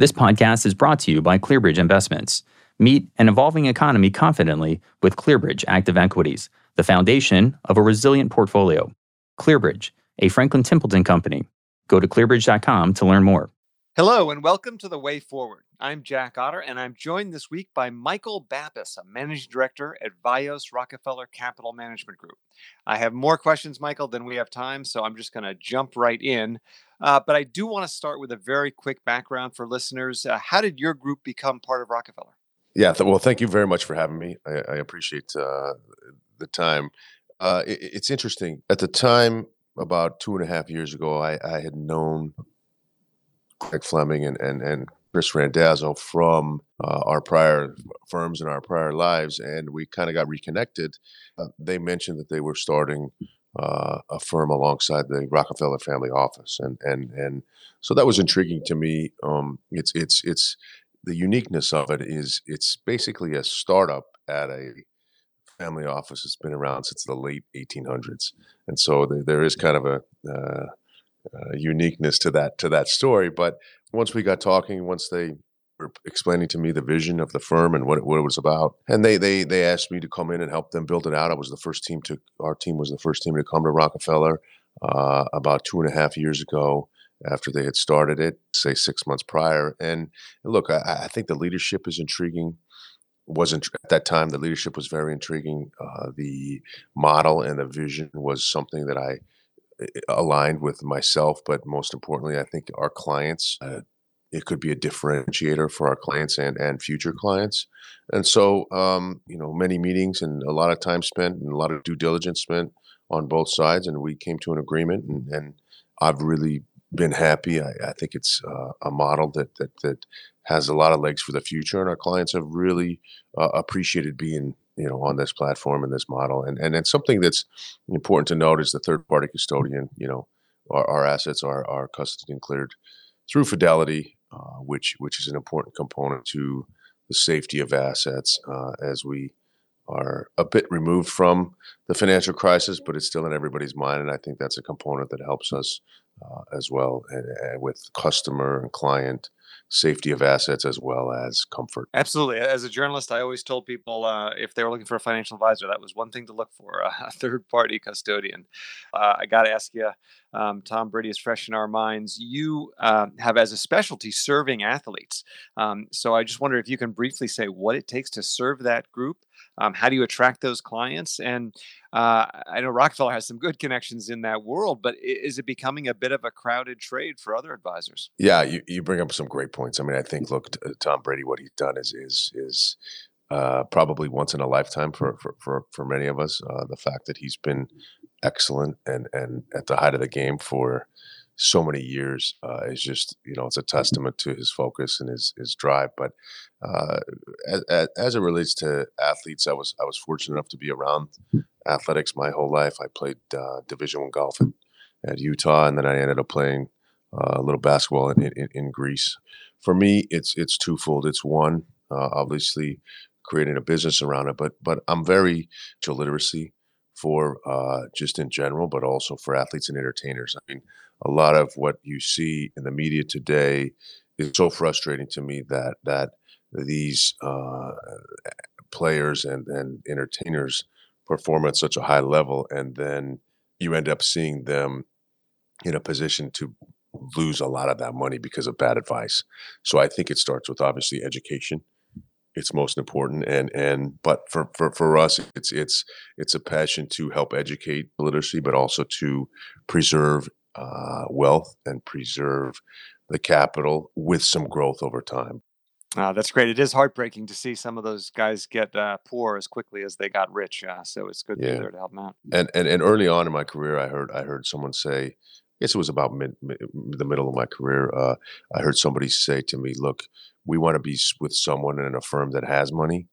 This podcast is brought to you by ClearBridge Investments. Meet an evolving economy confidently with ClearBridge Active Equities, the foundation of a resilient portfolio. ClearBridge, a Franklin Templeton company. Go to clearbridge.com to learn more. Hello and welcome to The Way Forward. I'm Jack Otter and I'm joined this week by Michael Pappas, a managing director at Vios Rockefeller Capital Management Group. I have more questions, Michael, than we have time, so I'm just going to jump right in. Uh, but I do want to start with a very quick background for listeners. Uh, how did your group become part of Rockefeller? Yeah, th- well, thank you very much for having me. I, I appreciate uh, the time. Uh, it, it's interesting. At the time, about two and a half years ago, I, I had known Greg Fleming and, and, and Chris Randazzo from uh, our prior firms and our prior lives, and we kind of got reconnected. Uh, they mentioned that they were starting uh, a firm alongside the Rockefeller family office, and and and so that was intriguing to me. Um, it's it's it's the uniqueness of it is it's basically a startup at a family office that's been around since the late 1800s, and so there, there is kind of a uh, uniqueness to that to that story. But once we got talking, once they were explaining to me the vision of the firm and what it, what it was about. And they they they asked me to come in and help them build it out. I was the first team to our team was the first team to come to Rockefeller uh, about two and a half years ago after they had started it, say six months prior. And look, I, I think the leadership is intriguing. Wasn't at that time the leadership was very intriguing. Uh, the model and the vision was something that I aligned with myself, but most importantly, I think our clients. Uh, it could be a differentiator for our clients and, and future clients. And so, um, you know, many meetings and a lot of time spent and a lot of due diligence spent on both sides. And we came to an agreement and, and I've really been happy. I, I think it's uh, a model that, that, that has a lot of legs for the future. And our clients have really uh, appreciated being, you know, on this platform and this model. And, and it's something that's important to note is the third party custodian, you know, our, our assets are, are custody and cleared through Fidelity uh, which which is an important component to the safety of assets uh, as we are a bit removed from the financial crisis, but it's still in everybody's mind, and I think that's a component that helps us uh, as well and, and with customer and client safety of assets as well as comfort. Absolutely. As a journalist, I always told people uh, if they were looking for a financial advisor, that was one thing to look for a third party custodian. Uh, I got to ask you, um, Tom Brady is fresh in our minds. You uh, have as a specialty serving athletes. Um, so I just wonder if you can briefly say what it takes to serve that group. Um, how do you attract those clients? And uh, I know Rockefeller has some good connections in that world, but is it becoming a bit of a crowded trade for other advisors? Yeah, you, you bring up some great points. I mean, I think look, uh, Tom Brady, what he's done is is is uh, probably once in a lifetime for for for, for many of us. Uh, the fact that he's been excellent and and at the height of the game for so many years uh, is just you know it's a testament to his focus and his his drive. But uh, as, as, it relates to athletes, I was I was fortunate enough to be around athletics my whole life. I played uh, Division One golf at, at, Utah, and then I ended up playing uh, a little basketball in, in, in, Greece. For me, it's it's twofold. It's one, uh, obviously, creating a business around it, but but I'm very to literacy for uh, just in general, but also for athletes and entertainers. I mean, a lot of what you see in the media today is so frustrating to me that that these uh, players and, and entertainers perform at such a high level, and then you end up seeing them in a position to lose a lot of that money because of bad advice. So I think it starts with obviously education. It's most important, and and but for for for us, it's it's it's a passion to help educate literacy, but also to preserve uh, wealth and preserve the capital with some growth over time. Uh, that's great. It is heartbreaking to see some of those guys get uh, poor as quickly as they got rich. Uh, so it's good to be there to help them out. And, and and early on in my career, I heard I heard someone say, I guess it was about mid, mid the middle of my career. Uh, I heard somebody say to me, "Look, we want to be with someone in a firm that has money.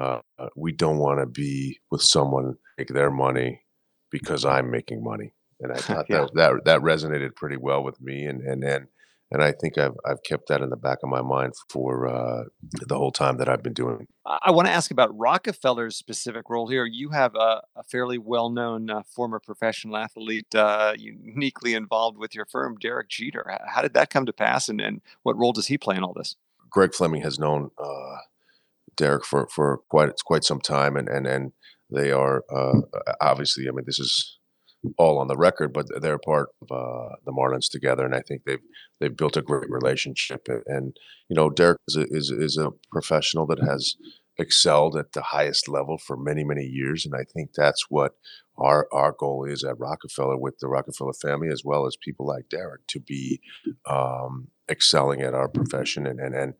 Uh, uh, we don't want to be with someone make their money because I'm making money." And I thought Yeah. that that that resonated pretty well with me. And and then and I think I've I've kept that in the back of my mind for uh, the whole time that I've been doing. I want to ask about Rockefeller's specific role here. You have a, a fairly well-known uh, former professional athlete, uh, uniquely involved with your firm, Derek Jeter. How did that come to pass, and, and what role does he play in all this? Greg Fleming has known uh, Derek for for quite quite some time, and and and they are uh, obviously. I mean, this is all on the record, but they're part of uh, the Marlins together, and I think they've they've built a great relationship. And you know, Derek is a, is, is a professional that has excelled at the highest level for many many years, and I think that's what our our goal is at Rockefeller with the Rockefeller family, as well as people like Derek, to be um, excelling at our profession and and, and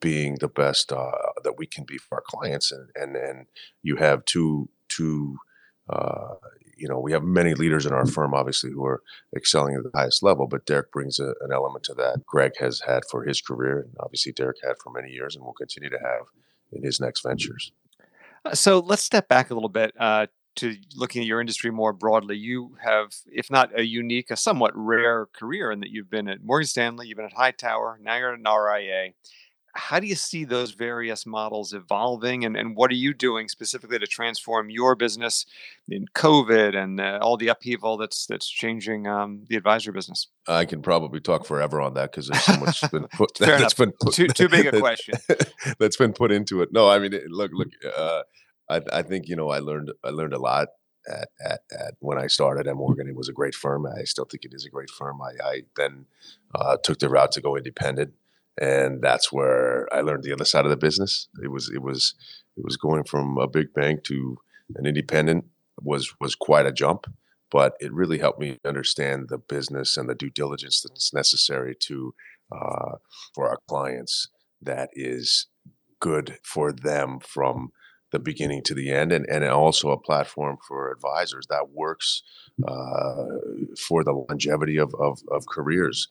being the best uh, that we can be for our clients. And and and you have two two uh, you know, we have many leaders in our firm, obviously, who are excelling at the highest level, but Derek brings a, an element to that. Greg has had for his career, and obviously Derek had for many years, and will continue to have in his next ventures. Uh, so let's step back a little bit uh, to looking at your industry more broadly. You have, if not a unique, a somewhat rare career in that you've been at Morgan Stanley, you've been at Hightower, now you're at an RIA how do you see those various models evolving and, and what are you doing specifically to transform your business in covid and uh, all the upheaval that's that's changing um, the advisor business i can probably talk forever on that because there's so much been put that's enough. been put, too, too big a question that's been put into it no i mean look look uh, I, I think you know i learned i learned a lot at, at, at, when I started at Morgan. It was a great firm. I still think it is a great firm. I, I then uh, took the route to go independent and that's where I learned the other side of the business. It was it was it was going from a big bank to an independent was was quite a jump, but it really helped me understand the business and the due diligence that's necessary to uh, for our clients that is good for them from the beginning to the end, and, and also a platform for advisors that works uh, for the longevity of, of, of, careers.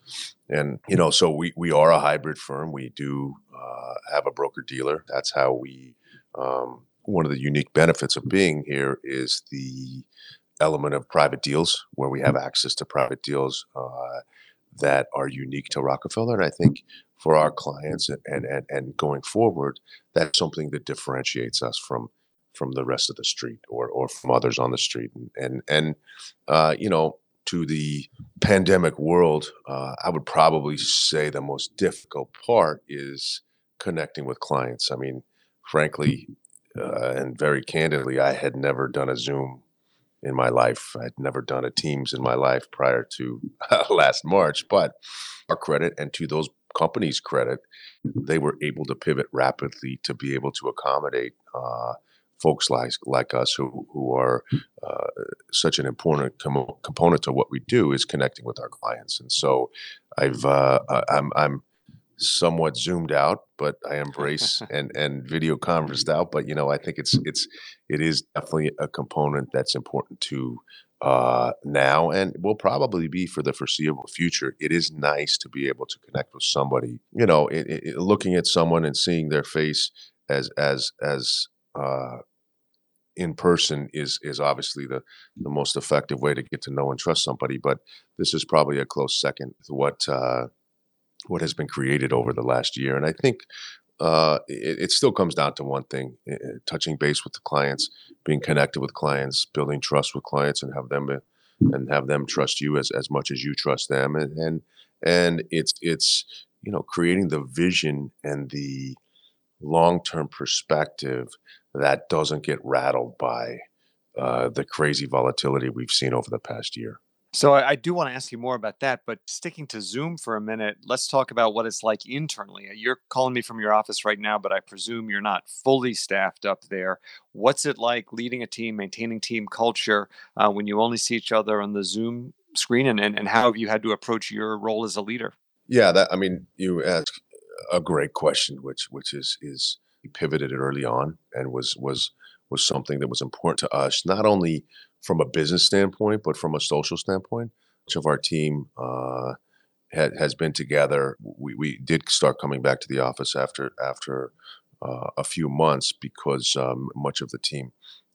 And, you know, so we, we are a hybrid firm. We do uh, have a broker dealer. That's how we, um, one of the unique benefits of being here is the element of private deals where we have access to private deals uh, that are unique to Rockefeller. And I think for our clients and, and, and going forward, that's something that differentiates us from from the rest of the street or or from others on the street. And and, and uh, you know, to the pandemic world, uh, I would probably say the most difficult part is connecting with clients. I mean, frankly, uh, and very candidly, I had never done a Zoom in my life. I'd never done a Teams in my life prior to last March, but our credit and to those companies' credit, they were able to pivot rapidly to be able to accommodate uh, folks like like us who who are uh, such an important com- component to what we do is connecting with our clients. And so, I've uh, I'm I'm somewhat zoomed out, but I embrace and and video conferenced out. But you know, I think it's it's it is definitely a component that's important to uh, now and will probably be for the foreseeable future. It is nice to be able to connect with somebody. You know, it, it, looking at someone and seeing their face as as as uh, in person is is obviously the the most effective way to get to know and trust somebody. But this is probably a close second to what uh, what has been created over the last year. And I think uh, it, it, still comes down to one thing: touching base with the clients, being connected with clients, building trust with clients, and have them uh, and have them trust you as, as much as you trust them. And and and it's it's you know creating the vision and the long term perspective that doesn't get rattled by uh, the crazy volatility we've seen over the past year. So I, I do want to ask you more about that, but sticking to Zoom for a minute, let's talk about what it's like internally. You're calling me from your office right now, but I presume you're not fully staffed up there. What's it like leading a team, maintaining team culture uh, when you only see each other on the Zoom screen, and, and and how have you had to approach your role as a leader? Yeah, that I mean, you ask a great question, which which is is pivoted early on and was was was something that was important to us, not only from a business standpoint, but from a social standpoint. Much of our team uh, has been together. We, we did start coming back to the office after after uh, a few months because um, much of the team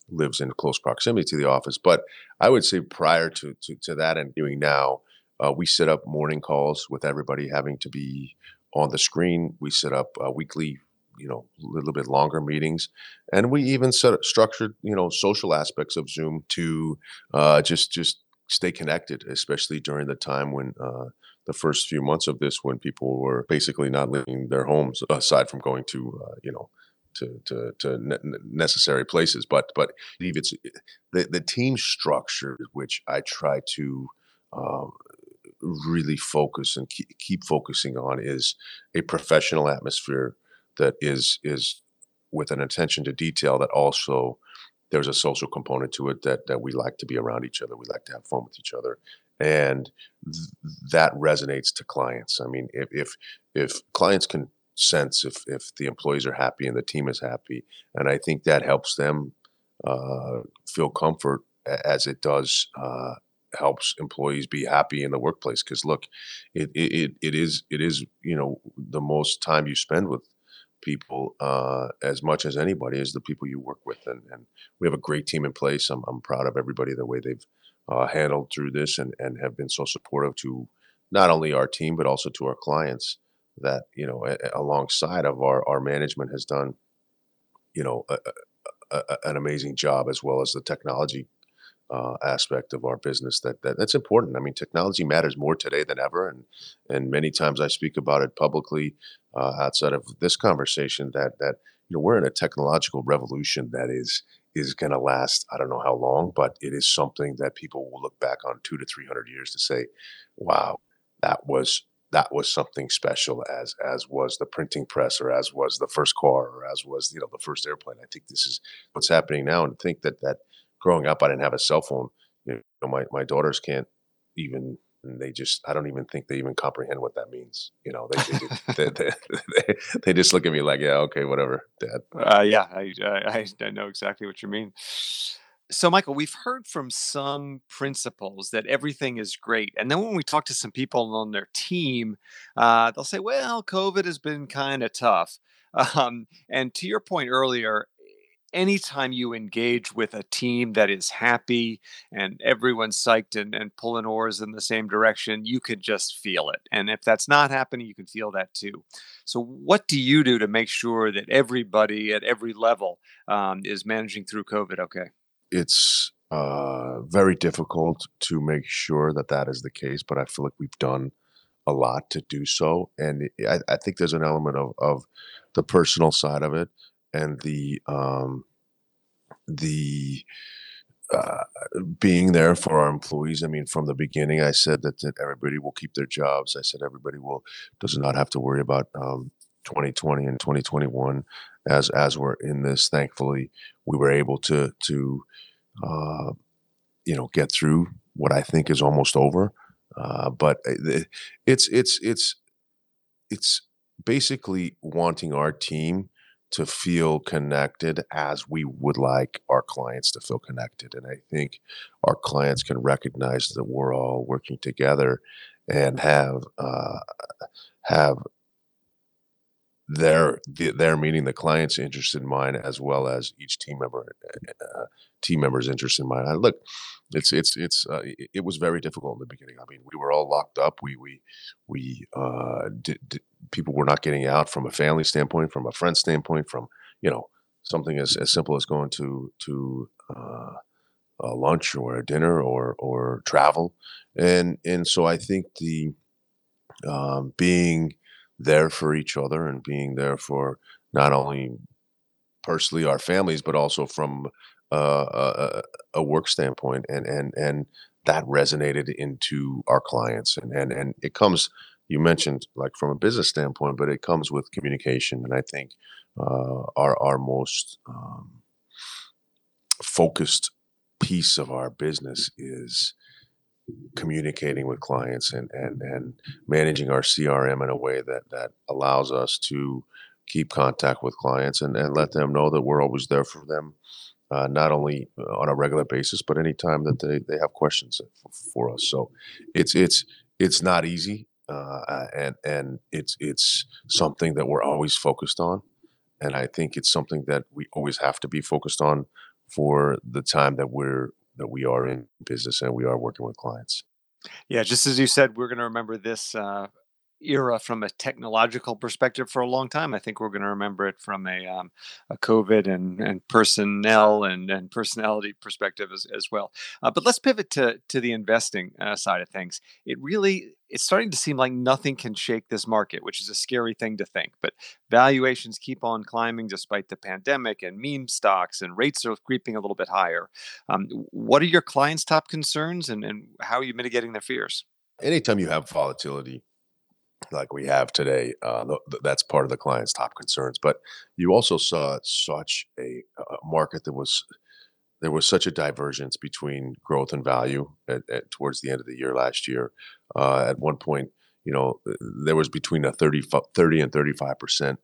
lives in close proximity to the office. But I would say prior to to, to that and doing now, uh, we set up morning calls with everybody having to be on the screen. We set up uh, weekly, you know, a little bit longer meetings, and we even set structured, you know, social aspects of Zoom to uh, just just stay connected, especially during the time when uh, the first few months of this, when people were basically not leaving their homes, aside from going to, uh, you know, to to, to ne- necessary places. But but believe it's the the team structure, which I try to. Um, really focus and keep, keep focusing on is a professional atmosphere that is is with an attention to detail that also there's a social component to it that that we like to be around each other we like to have fun with each other and th- that resonates to clients. I mean if if if clients can sense if if the employees are happy and the team is happy and i think that helps them uh, feel comfort as it does uh, helps employees be happy in the workplace. Because look it, it it is it is you know the most time you spend with people uh, as much as anybody is the people you work with and, and we have a great team in place. I'm, I'm proud of everybody the way they've uh, handled through this and, and have been so supportive to not only our team but also to our clients that you know a, alongside of our, our management has done you know a, a, an amazing job as well as the technology uh, aspect of our business that, that that's important. I mean, technology matters more today than ever, and and many times I speak about it publicly uh, outside of this conversation that that you know we're in a technological revolution that is is going to last. I don't know how long, but it is something that people will look back on two to three hundred years to say, "Wow, that was." That was something special, as as was the printing press, or as was the first car, or as was you know the first airplane. I think this is what's happening now, and think that that growing up, I didn't have a cell phone. You know, my my daughters can't even. They just, I don't even think they even comprehend what that means. You know, they they, they, they, they just look at me like, yeah, okay, whatever, Dad. Uh, yeah, I, I I know exactly what you mean. So, Michael, we've heard from some principals that everything is great. And then when we talk to some people on their team, uh, they'll say, well, COVID has been kind of tough. Um, and to your point earlier, anytime you engage with a team that is happy and everyone's psyched and, and pulling oars in the same direction, you can just feel it. And if that's not happening, you can feel that too. So, what do you do to make sure that everybody at every level um, is managing through COVID okay? It's uh, very difficult to make sure that that is the case, but I feel like we've done a lot to do so. And I, I think there's an element of, of the personal side of it and the um, the uh, being there for our employees. I mean, from the beginning, I said that, that everybody will keep their jobs. I said everybody will does not have to worry about um, 2020 and 2021 as as we're in this. Thankfully, we were able to to uh, you know get through what I think is almost over. Uh, but uh, it's it's it's it's basically wanting our team to feel connected as we would like our clients to feel connected. And I think our clients can recognize that we're all working together and have uh, have their their meaning the client's interest in mind as well as each team member uh, team member's interest in mind. I, look, it's it's it's uh, it was very difficult in the beginning. I mean, we were all locked up. We we we uh, did, did, people were not getting out from a family standpoint, from a friend standpoint, from you know something as, as simple as going to to uh, a lunch or a dinner or or travel, and and so I think the um, being there for each other and being there for not only personally our families but also from uh, a, a work standpoint and and and that resonated into our clients and and and it comes you mentioned like from a business standpoint but it comes with communication and i think uh, our our most um, focused piece of our business is communicating with clients and and and managing our CRM in a way that that allows us to keep contact with clients and, and let them know that we're always there for them, uh, not only uh, on a regular basis, but anytime that they, they have questions for us. So it's it's it's not easy, uh, and and it's it's something that we're always focused on, and I think it's something that we always have to be focused on for the time that we're that we are in business and we are working with clients. Yeah, just as you said, we're going to remember this uh, era from a technological perspective for a long time. I think we're going to remember it from a, um, a COVID and, and personnel and, and personality perspective as, as well. Uh, but let's pivot to, to the investing uh, side of things. It really it's starting to seem like nothing can shake this market, which is a scary thing to think. But valuations keep on climbing despite the pandemic and meme stocks, and rates are creeping a little bit higher. Um, what are your clients' top concerns, and, and how are you mitigating their fears? Anytime you have volatility, like we have today, uh, th- that's part of the client's top concerns. But you also saw such a, a, market that was there was such a divergence between growth and value at, at, towards the end of the year last year. Uh, at one point, you know, there was between a 30, 30 and 35 percent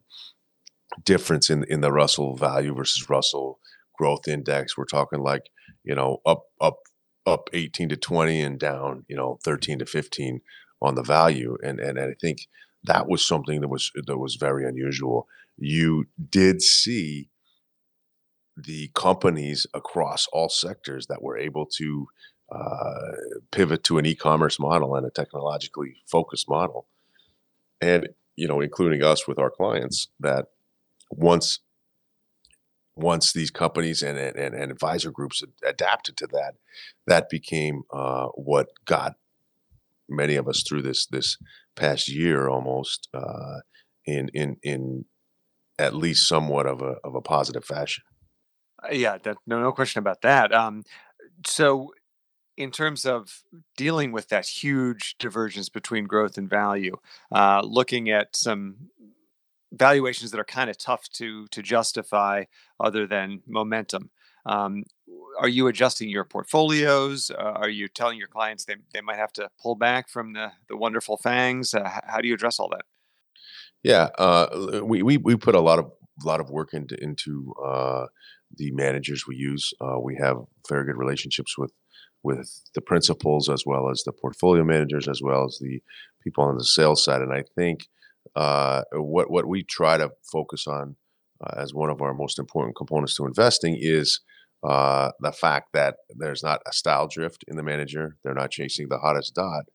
difference in in the Russell value versus Russell growth index. We're talking like you know up up up 18 to 20 and down you know 13 to 15 on the value, and and, and I think that was something that was that was very unusual. You did see the companies across all sectors that were able to uh, pivot to an e-commerce model and a technologically focused model, and you know, including us with our clients, that once once these companies and, and, and advisor groups adapted to that, that became uh, what got many of us through this this past year almost uh, in in in at least somewhat of a of a positive fashion. Uh, yeah, that, no no question about that. Um, so in terms of dealing with that huge divergence between growth and value, uh, looking at some valuations that are kind of tough to to justify other than momentum. Um, are you adjusting your portfolios? Uh, are you telling your clients they, they might have to pull back from the, the wonderful fangs? Uh, how do you address all that? Yeah, uh, we, we we put a lot of lot of work into into uh, the managers we use. Uh, we have very good relationships with with the principals as well as the portfolio managers as well as the people on the sales side. And I think uh, what what we try to focus on as one of our most important components to investing is uh, the fact that there's not a style drift in the manager. They're not chasing the hottest dot.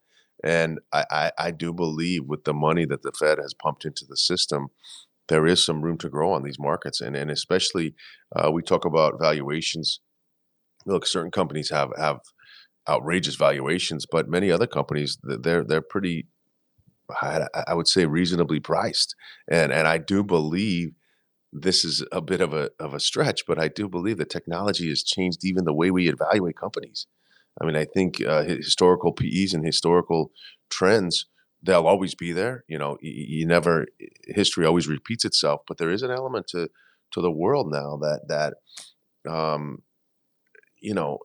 And I, I, I do believe with the money that the Fed has pumped into the system, there is some room to grow on these markets. And, and especially, uh, we talk about valuations. Look, certain companies have, have outrageous valuations, but many other companies, they're, they're pretty, I would say, reasonably priced. And, and I do believe this is a bit of a of a stretch, but I do believe that technology has changed even the way we evaluate companies. I mean, I think uh, historical PEs and historical trends they'll always be there. You know, you, never history always repeats itself, but there is an element to to the world now that that um, you know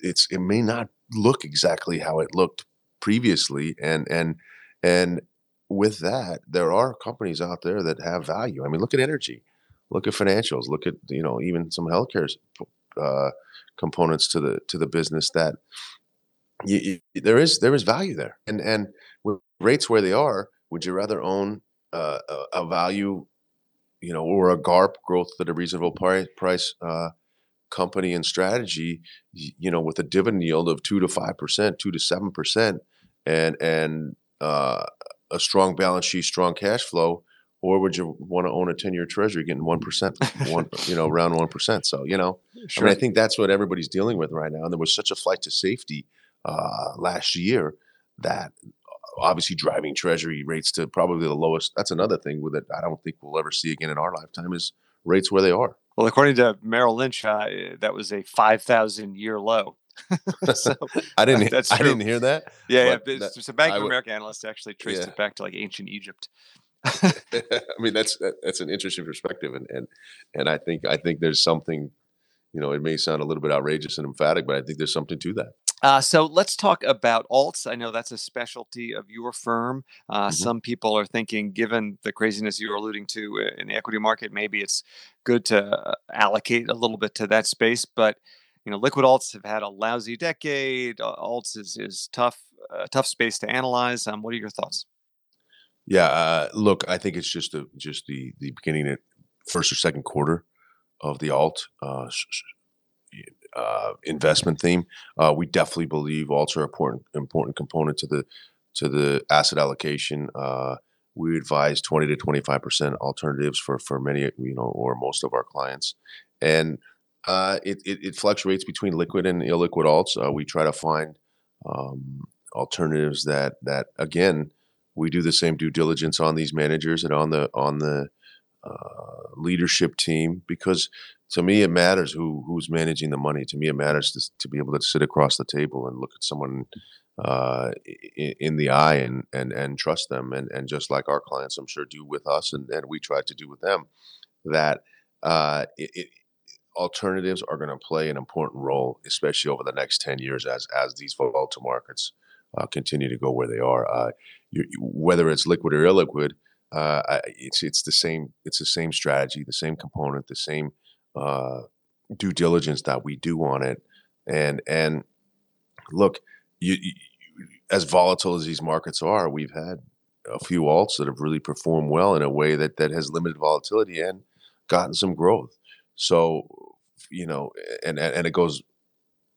it's it may not look exactly how it looked previously, and and and with that, there are companies out there that have value. I mean, look at energy, look at financials, look at you know even some healthcare uh, components to the to the business that you, you, there is there is value there. And and with rates where they are, would you rather own uh, a, a, value, you know, or a GARP growth at a reasonable price price uh, company and strategy, you know, with a dividend yield of two to five percent, two to seven percent, and and uh, a strong balance sheet, strong cash flow, or would you want to own a 10 year treasury getting 1%, one, you know, around 1%? So, you know, sure. I mean, I think that's what everybody's dealing with right now. And there was such a flight to safety uh, last year that uh, obviously driving treasury rates to probably the lowest. That's another thing with it. I don't think we'll ever see again in our lifetime is rates where they are. Well, according to Merrill Lynch, uh, that was a 5,000 year low. so I didn't. That's I didn't hear that. Yeah, yeah. That, so Bank of America analyst actually traced yeah. it back to like ancient Egypt. I mean, that's that's an interesting perspective, and and and I think I think there's something. You know, it may sound a little bit outrageous and emphatic, but I think there's something to that. Uh, so let's talk about alts. I know that's a specialty of your firm. Uh, mm-hmm. Some people are thinking, given the craziness you're alluding to uh, in the equity market, maybe it's good to uh, allocate a little bit to that space. But you know, liquid alts have had a lousy decade. Alts is is tough, a tough space to analyze. Um, what are your thoughts? Yeah, uh, look, I think it's just the just the the beginning at first or second quarter of the alt. Uh, uh, investment theme. Uh, we definitely believe alts are important important component to the to the asset allocation. Uh, we advise 20 to 25 percent alternatives for for many you know or most of our clients, and uh, it, it, it fluctuates between liquid and illiquid alts. Uh, we try to find um, alternatives that that again we do the same due diligence on these managers and on the on the uh, leadership team because to me it matters who who's managing the money. To me, it matters to, to be able to sit across the table and look at someone uh, in, in, the eye and and and trust them. And and just like our clients, I'm sure do with us, and and we try to do with them, that uh, it, alternatives are going to play an important role, especially over the next ten years as as these volatile markets uh, continue to go where they are. Uh, you, whether it's liquid or illiquid uh, it's it's the same it's the same strategy, the same component, the same uh, due diligence that we do on it. And and look, you, you, as volatile as these markets are, we've had a few alts that have really performed well in a way that that has limited volatility and gotten some growth. So you know, and and it goes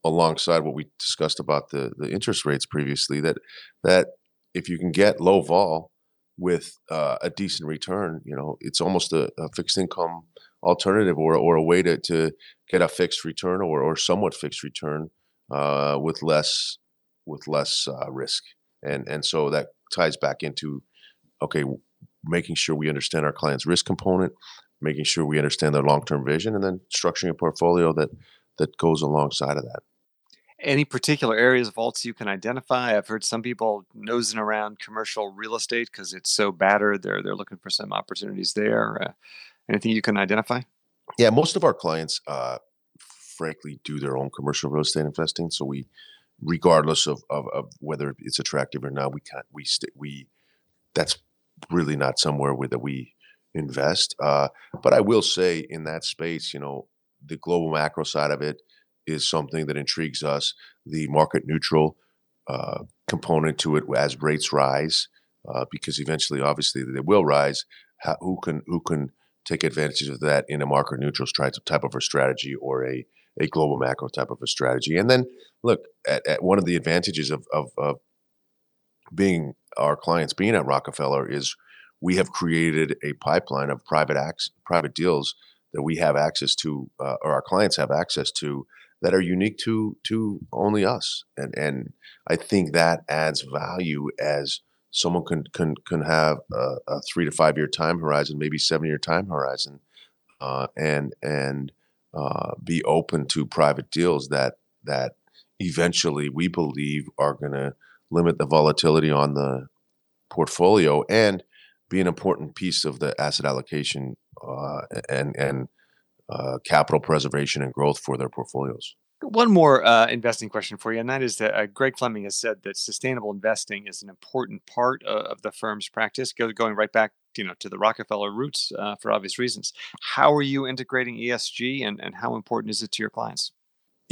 alongside what we discussed about the the interest rates previously. That that if you can get low vol with uh, a decent return, you know, it's almost a, a, fixed income alternative or, or a way to, to get a fixed return or, or somewhat fixed return uh, with less with less uh, risk. And and so that ties back into okay, making sure we understand our client's risk component, making sure we understand their long term vision, and then structuring a portfolio that that goes alongside of that any particular areas of alts you can identify? I've heard some people nosing around commercial real estate because it's so battered. They're they're looking for some opportunities there. Uh, anything you can identify? Yeah, most of our clients, uh, frankly, do their own commercial real estate investing. So we, regardless of, of, of whether it's attractive or not, we can't we st- we that's really not somewhere where that we invest. Uh, but I will say in that space, you know, the global macro side of it is something that intrigues us. The market neutral uh, component to it as rates rise, uh, because eventually, obviously, they will rise. How, who can who can take advantage of that in a market neutral type of a strategy or a a global macro type of a strategy? And then, look at, at one of the advantages of, of, of being our clients being at Rockefeller is we have created a pipeline of private acts, private deals that we have access to, uh, or our clients have access to, that are unique to to only us. And and i think that adds value as someone can can can have a, a three to five year time horizon maybe seven year time horizon uh, and and uh, be open to private deals that that eventually we believe are going to limit the volatility on the portfolio and be an important piece of the asset allocation uh, and and uh, capital preservation and growth for their portfolios. One more uh, investing question for you, and that is that uh, Greg Fleming has said that sustainable investing is an important part of, of the firm's practice, go, going right back, you know, to the Rockefeller roots uh, for obvious reasons. How are you integrating ESG, and, and how important is it to your clients?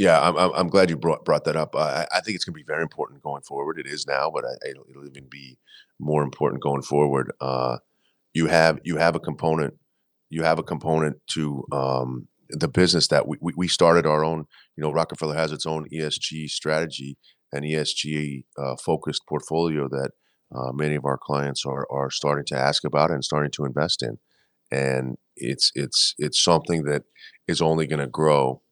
Yeah, I'm, I'm glad you brought brought that up. I, I think it's going to be very important going forward. It is now, but I, it'll, it'll, even be more important going forward. Uh, you have you have a component you have a component to um, the business that we, we started our own. You know, Rockefeller has its own ESG strategy and ESG uh, focused portfolio that uh, many of our clients are are starting to ask about and starting to invest in, and it's it's it's something that is only going to grow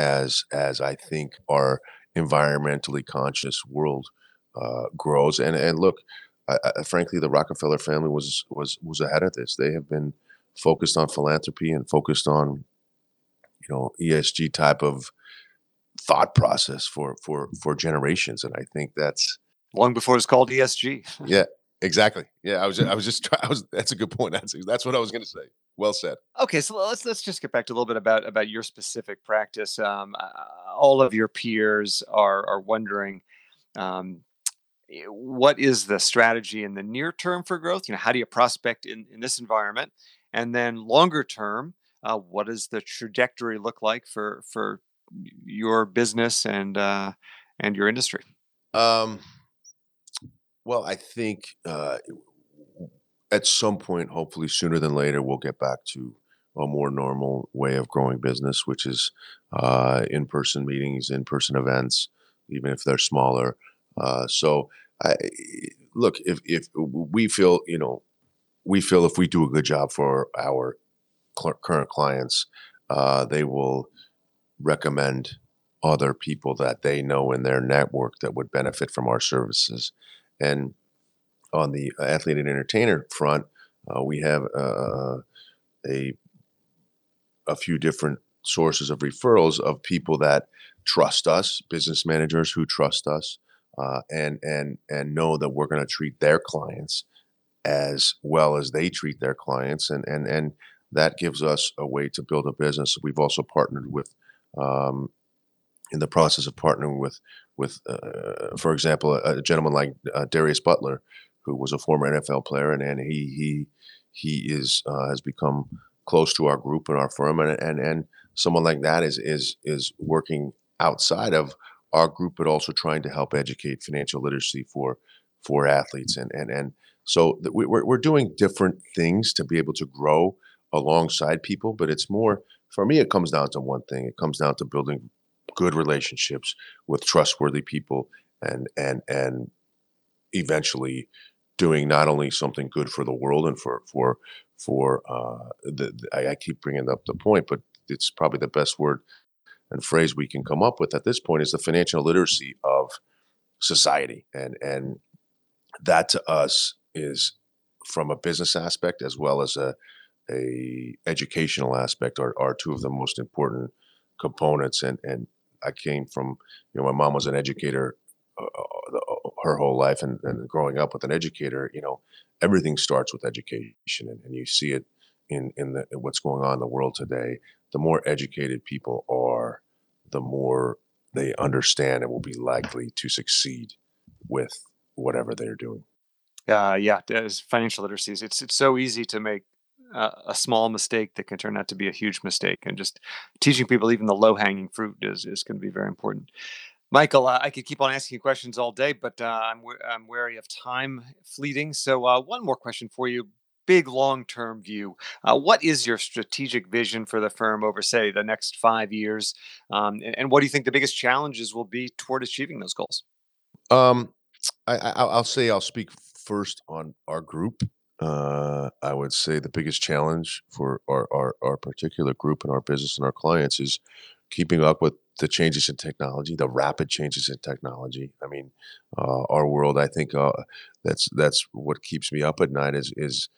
as as I think our environmentally conscious world uh, grows. And and look, I, I, frankly, the Rockefeller family was was was ahead of this. They have been focused on philanthropy and focused on you know ESG type of thought process for for for generations and I think that's long before it's called ESG. yeah, exactly. Yeah, I was I was just I was that's a good point. That's that's what I was going to say. Well said. Okay, so let's let's just get back to a little bit about about your specific practice. Um, uh, all of your peers are are wondering um, eh, what is the strategy in the near term for growth? You know, how do you prospect in, in this environment? And then longer term, uh, what does the trajectory look like for for your business and uh, and your industry? Um, well, I think uh, at some point, hopefully sooner than later, we'll get back to a more normal way of growing business, which is uh, in-person meetings, in-person events, even if they're smaller. Uh, so, I, look, if if we feel, you know, we feel if we do a good job for our cl- current clients, uh, they will recommend other people that they know in their network that would benefit from our services. And on the athlete and entertainer front, uh, we have uh, a a few different sources of referrals of people that trust us, business managers who trust us, uh, and and and know that we're going to treat their clients as well as they treat their clients, and and and that gives us a way to build a business. We've also partnered with, um, in the process of partnering with with, uh, for example, a, a gentleman like uh, Darius Butler, who was a former NFL player, and and he he he is uh, has become close to our group and our firm, and and and someone like that is is is working outside of our group, but also trying to help educate financial literacy for for athletes, and and and so we're we're doing different things to be able to grow alongside people, but it's more for me. It comes down to one thing. It comes down to building good relationships with trustworthy people, and and and eventually doing not only something good for the world and for for for uh, the, I, I keep bringing up the point, but it's probably the best word and phrase we can come up with at this point is the financial literacy of society. And and that to us is from a business aspect as well as a a educational aspect are, are two of the most important components and and I came from you know my mom was an educator uh, uh, uh her whole life and, and growing up with an educator you know everything starts with education and, and you see it in in the what's going on in the world today the more educated people are, the more they understand and will be likely to succeed with whatever they're doing. Uh, yeah, as financial literacy, it's it's so easy to make a small mistake that can turn out to be a huge mistake, and just teaching people even the low hanging fruit is is going to be very important. Michael, uh, I could keep on asking you questions all day, but uh, I'm, I'm wary of time fleeting. So, uh, one more question for you big long term view. Uh, what is your strategic vision for the firm over, say, the next five years? Um, and, and, what do you think the biggest challenges will be toward achieving those goals? Um, I, will say I'll speak first on our group. Uh, I would say the biggest challenge for our, our, our particular group and our business and our clients is keeping up with the changes in technology, the rapid changes in technology. I mean, uh, our world. I think uh, that's that's what keeps me up at night. Is is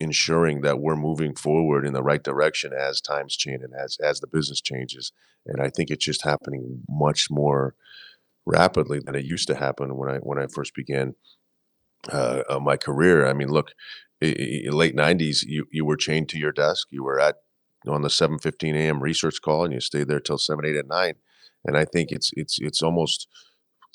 ensuring that we're moving forward in the right direction as times change and as as the business changes. And I think it's just happening much more rapidly than it used to happen when I when I first began uh, my career. I mean, look, late '90s, you you were chained to your desk. You were at on the 7:15 a.m. research call, and you stayed there till 7, 8 at night. And I think it's it's it's almost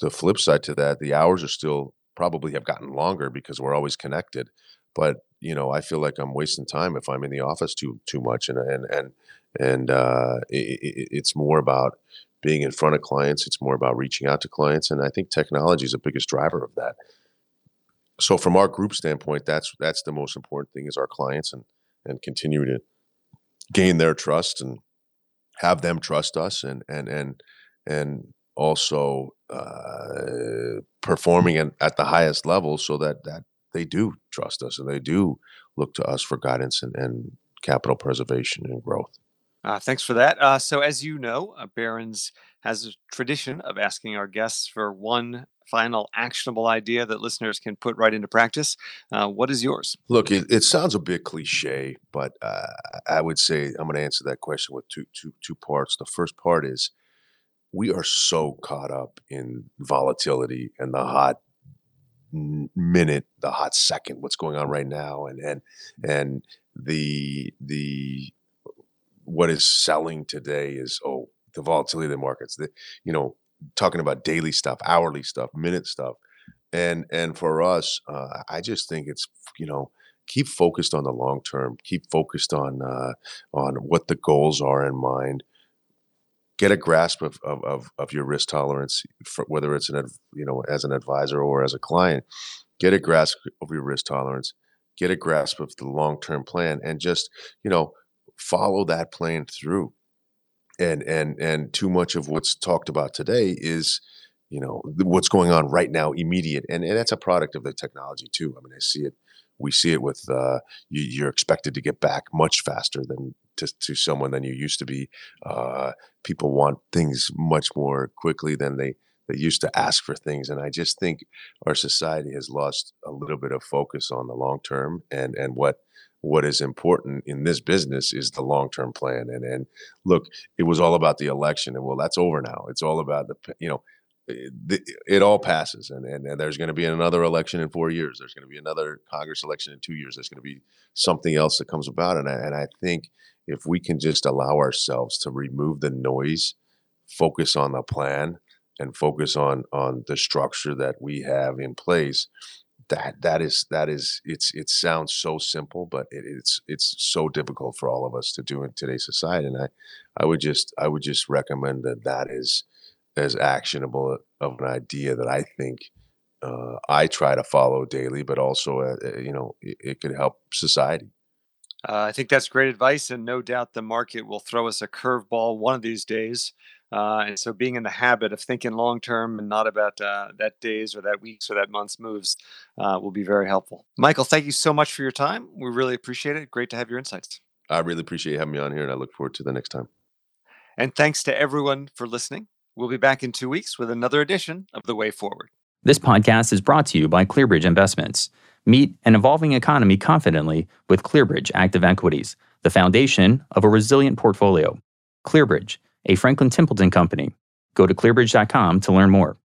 the flip side to that. The hours are still probably have gotten longer because we're always connected. But you know, I feel like I'm wasting time if I'm in the office too too much, and and and and uh, it, it's more about being in front of clients. It's more about reaching out to clients, and I think technology is the biggest driver of that. So, from our group standpoint, that's that's the most important thing is our clients, and and continue to gain their trust and have them trust us, and and and and also uh, performing at, at the highest level, so that that they do trust us and they do look to us for guidance and, and capital preservation and growth. Uh, thanks for that. Uh, so, as you know, uh, Barron's has a tradition of asking our guests for one final actionable idea that listeners can put right into practice. Uh, what is yours? Look, it, it, sounds a bit cliche, but uh, I would say I'm going to answer that question with two, two, two parts. The first part is we are so caught up in volatility and the hot minute, the hot second, what's going on right now, and and and the the what is selling today is oh the volatility of the markets. The you know talking about daily stuff, hourly stuff, minute stuff, and and for us, uh, I just think it's you know keep focused on the long term, keep focused on uh, on what the goals are in mind get a grasp of, of, of, of your risk tolerance, whether it's an, you know, as an advisor or as a client, get a grasp of your risk tolerance, get a grasp of the long-term plan and just, you know, follow that plan through. And and and too much of what's talked about today is, you know, what's going on right now, immediate, and, and that's a product of the technology too. I mean, I see it. We see it with uh, you, you're expected to get back much faster than to, to someone than you used to be. Uh, people want things much more quickly than they they used to ask for things, and I just think our society has lost a little bit of focus on the long term and and what what is important in this business is the long term plan. And and look, it was all about the election, and well, that's over now. It's all about the you know. Eh, it, it all passes, and, and, and there's going to be another election in four years. There's going to be another Congress election in two years. There's going to be something else that comes about, and I, and I think if we can just allow ourselves to remove the noise, focus on the plan, and focus on on the structure that we have in place, that that is that is it's it sounds so simple but it, it's it's so difficult for all of us to do in today's society and i i would just i would just recommend that that is as actionable of an idea that i think uh, i try to follow daily but also uh, uh you know it, it could help society uh, I think that's great advice, and no doubt the market will throw us a curveball one of these days. Uh, and so, being in the habit of thinking long term and not about uh, that days or that weeks or that month's moves uh, will be very helpful. Michael, thank you so much for your time. We really appreciate it. Great to have your insights. I really appreciate you having me on here, and I look forward to the next time. And thanks to everyone for listening. We'll be back in two weeks with another edition of The Way Forward. This podcast is brought to you by ClearBridge Investments. Meet an evolving economy confidently with ClearBridge Active Equities, the foundation of a resilient portfolio. ClearBridge a Franklin Templeton company. Go to clearbridge.com to learn more.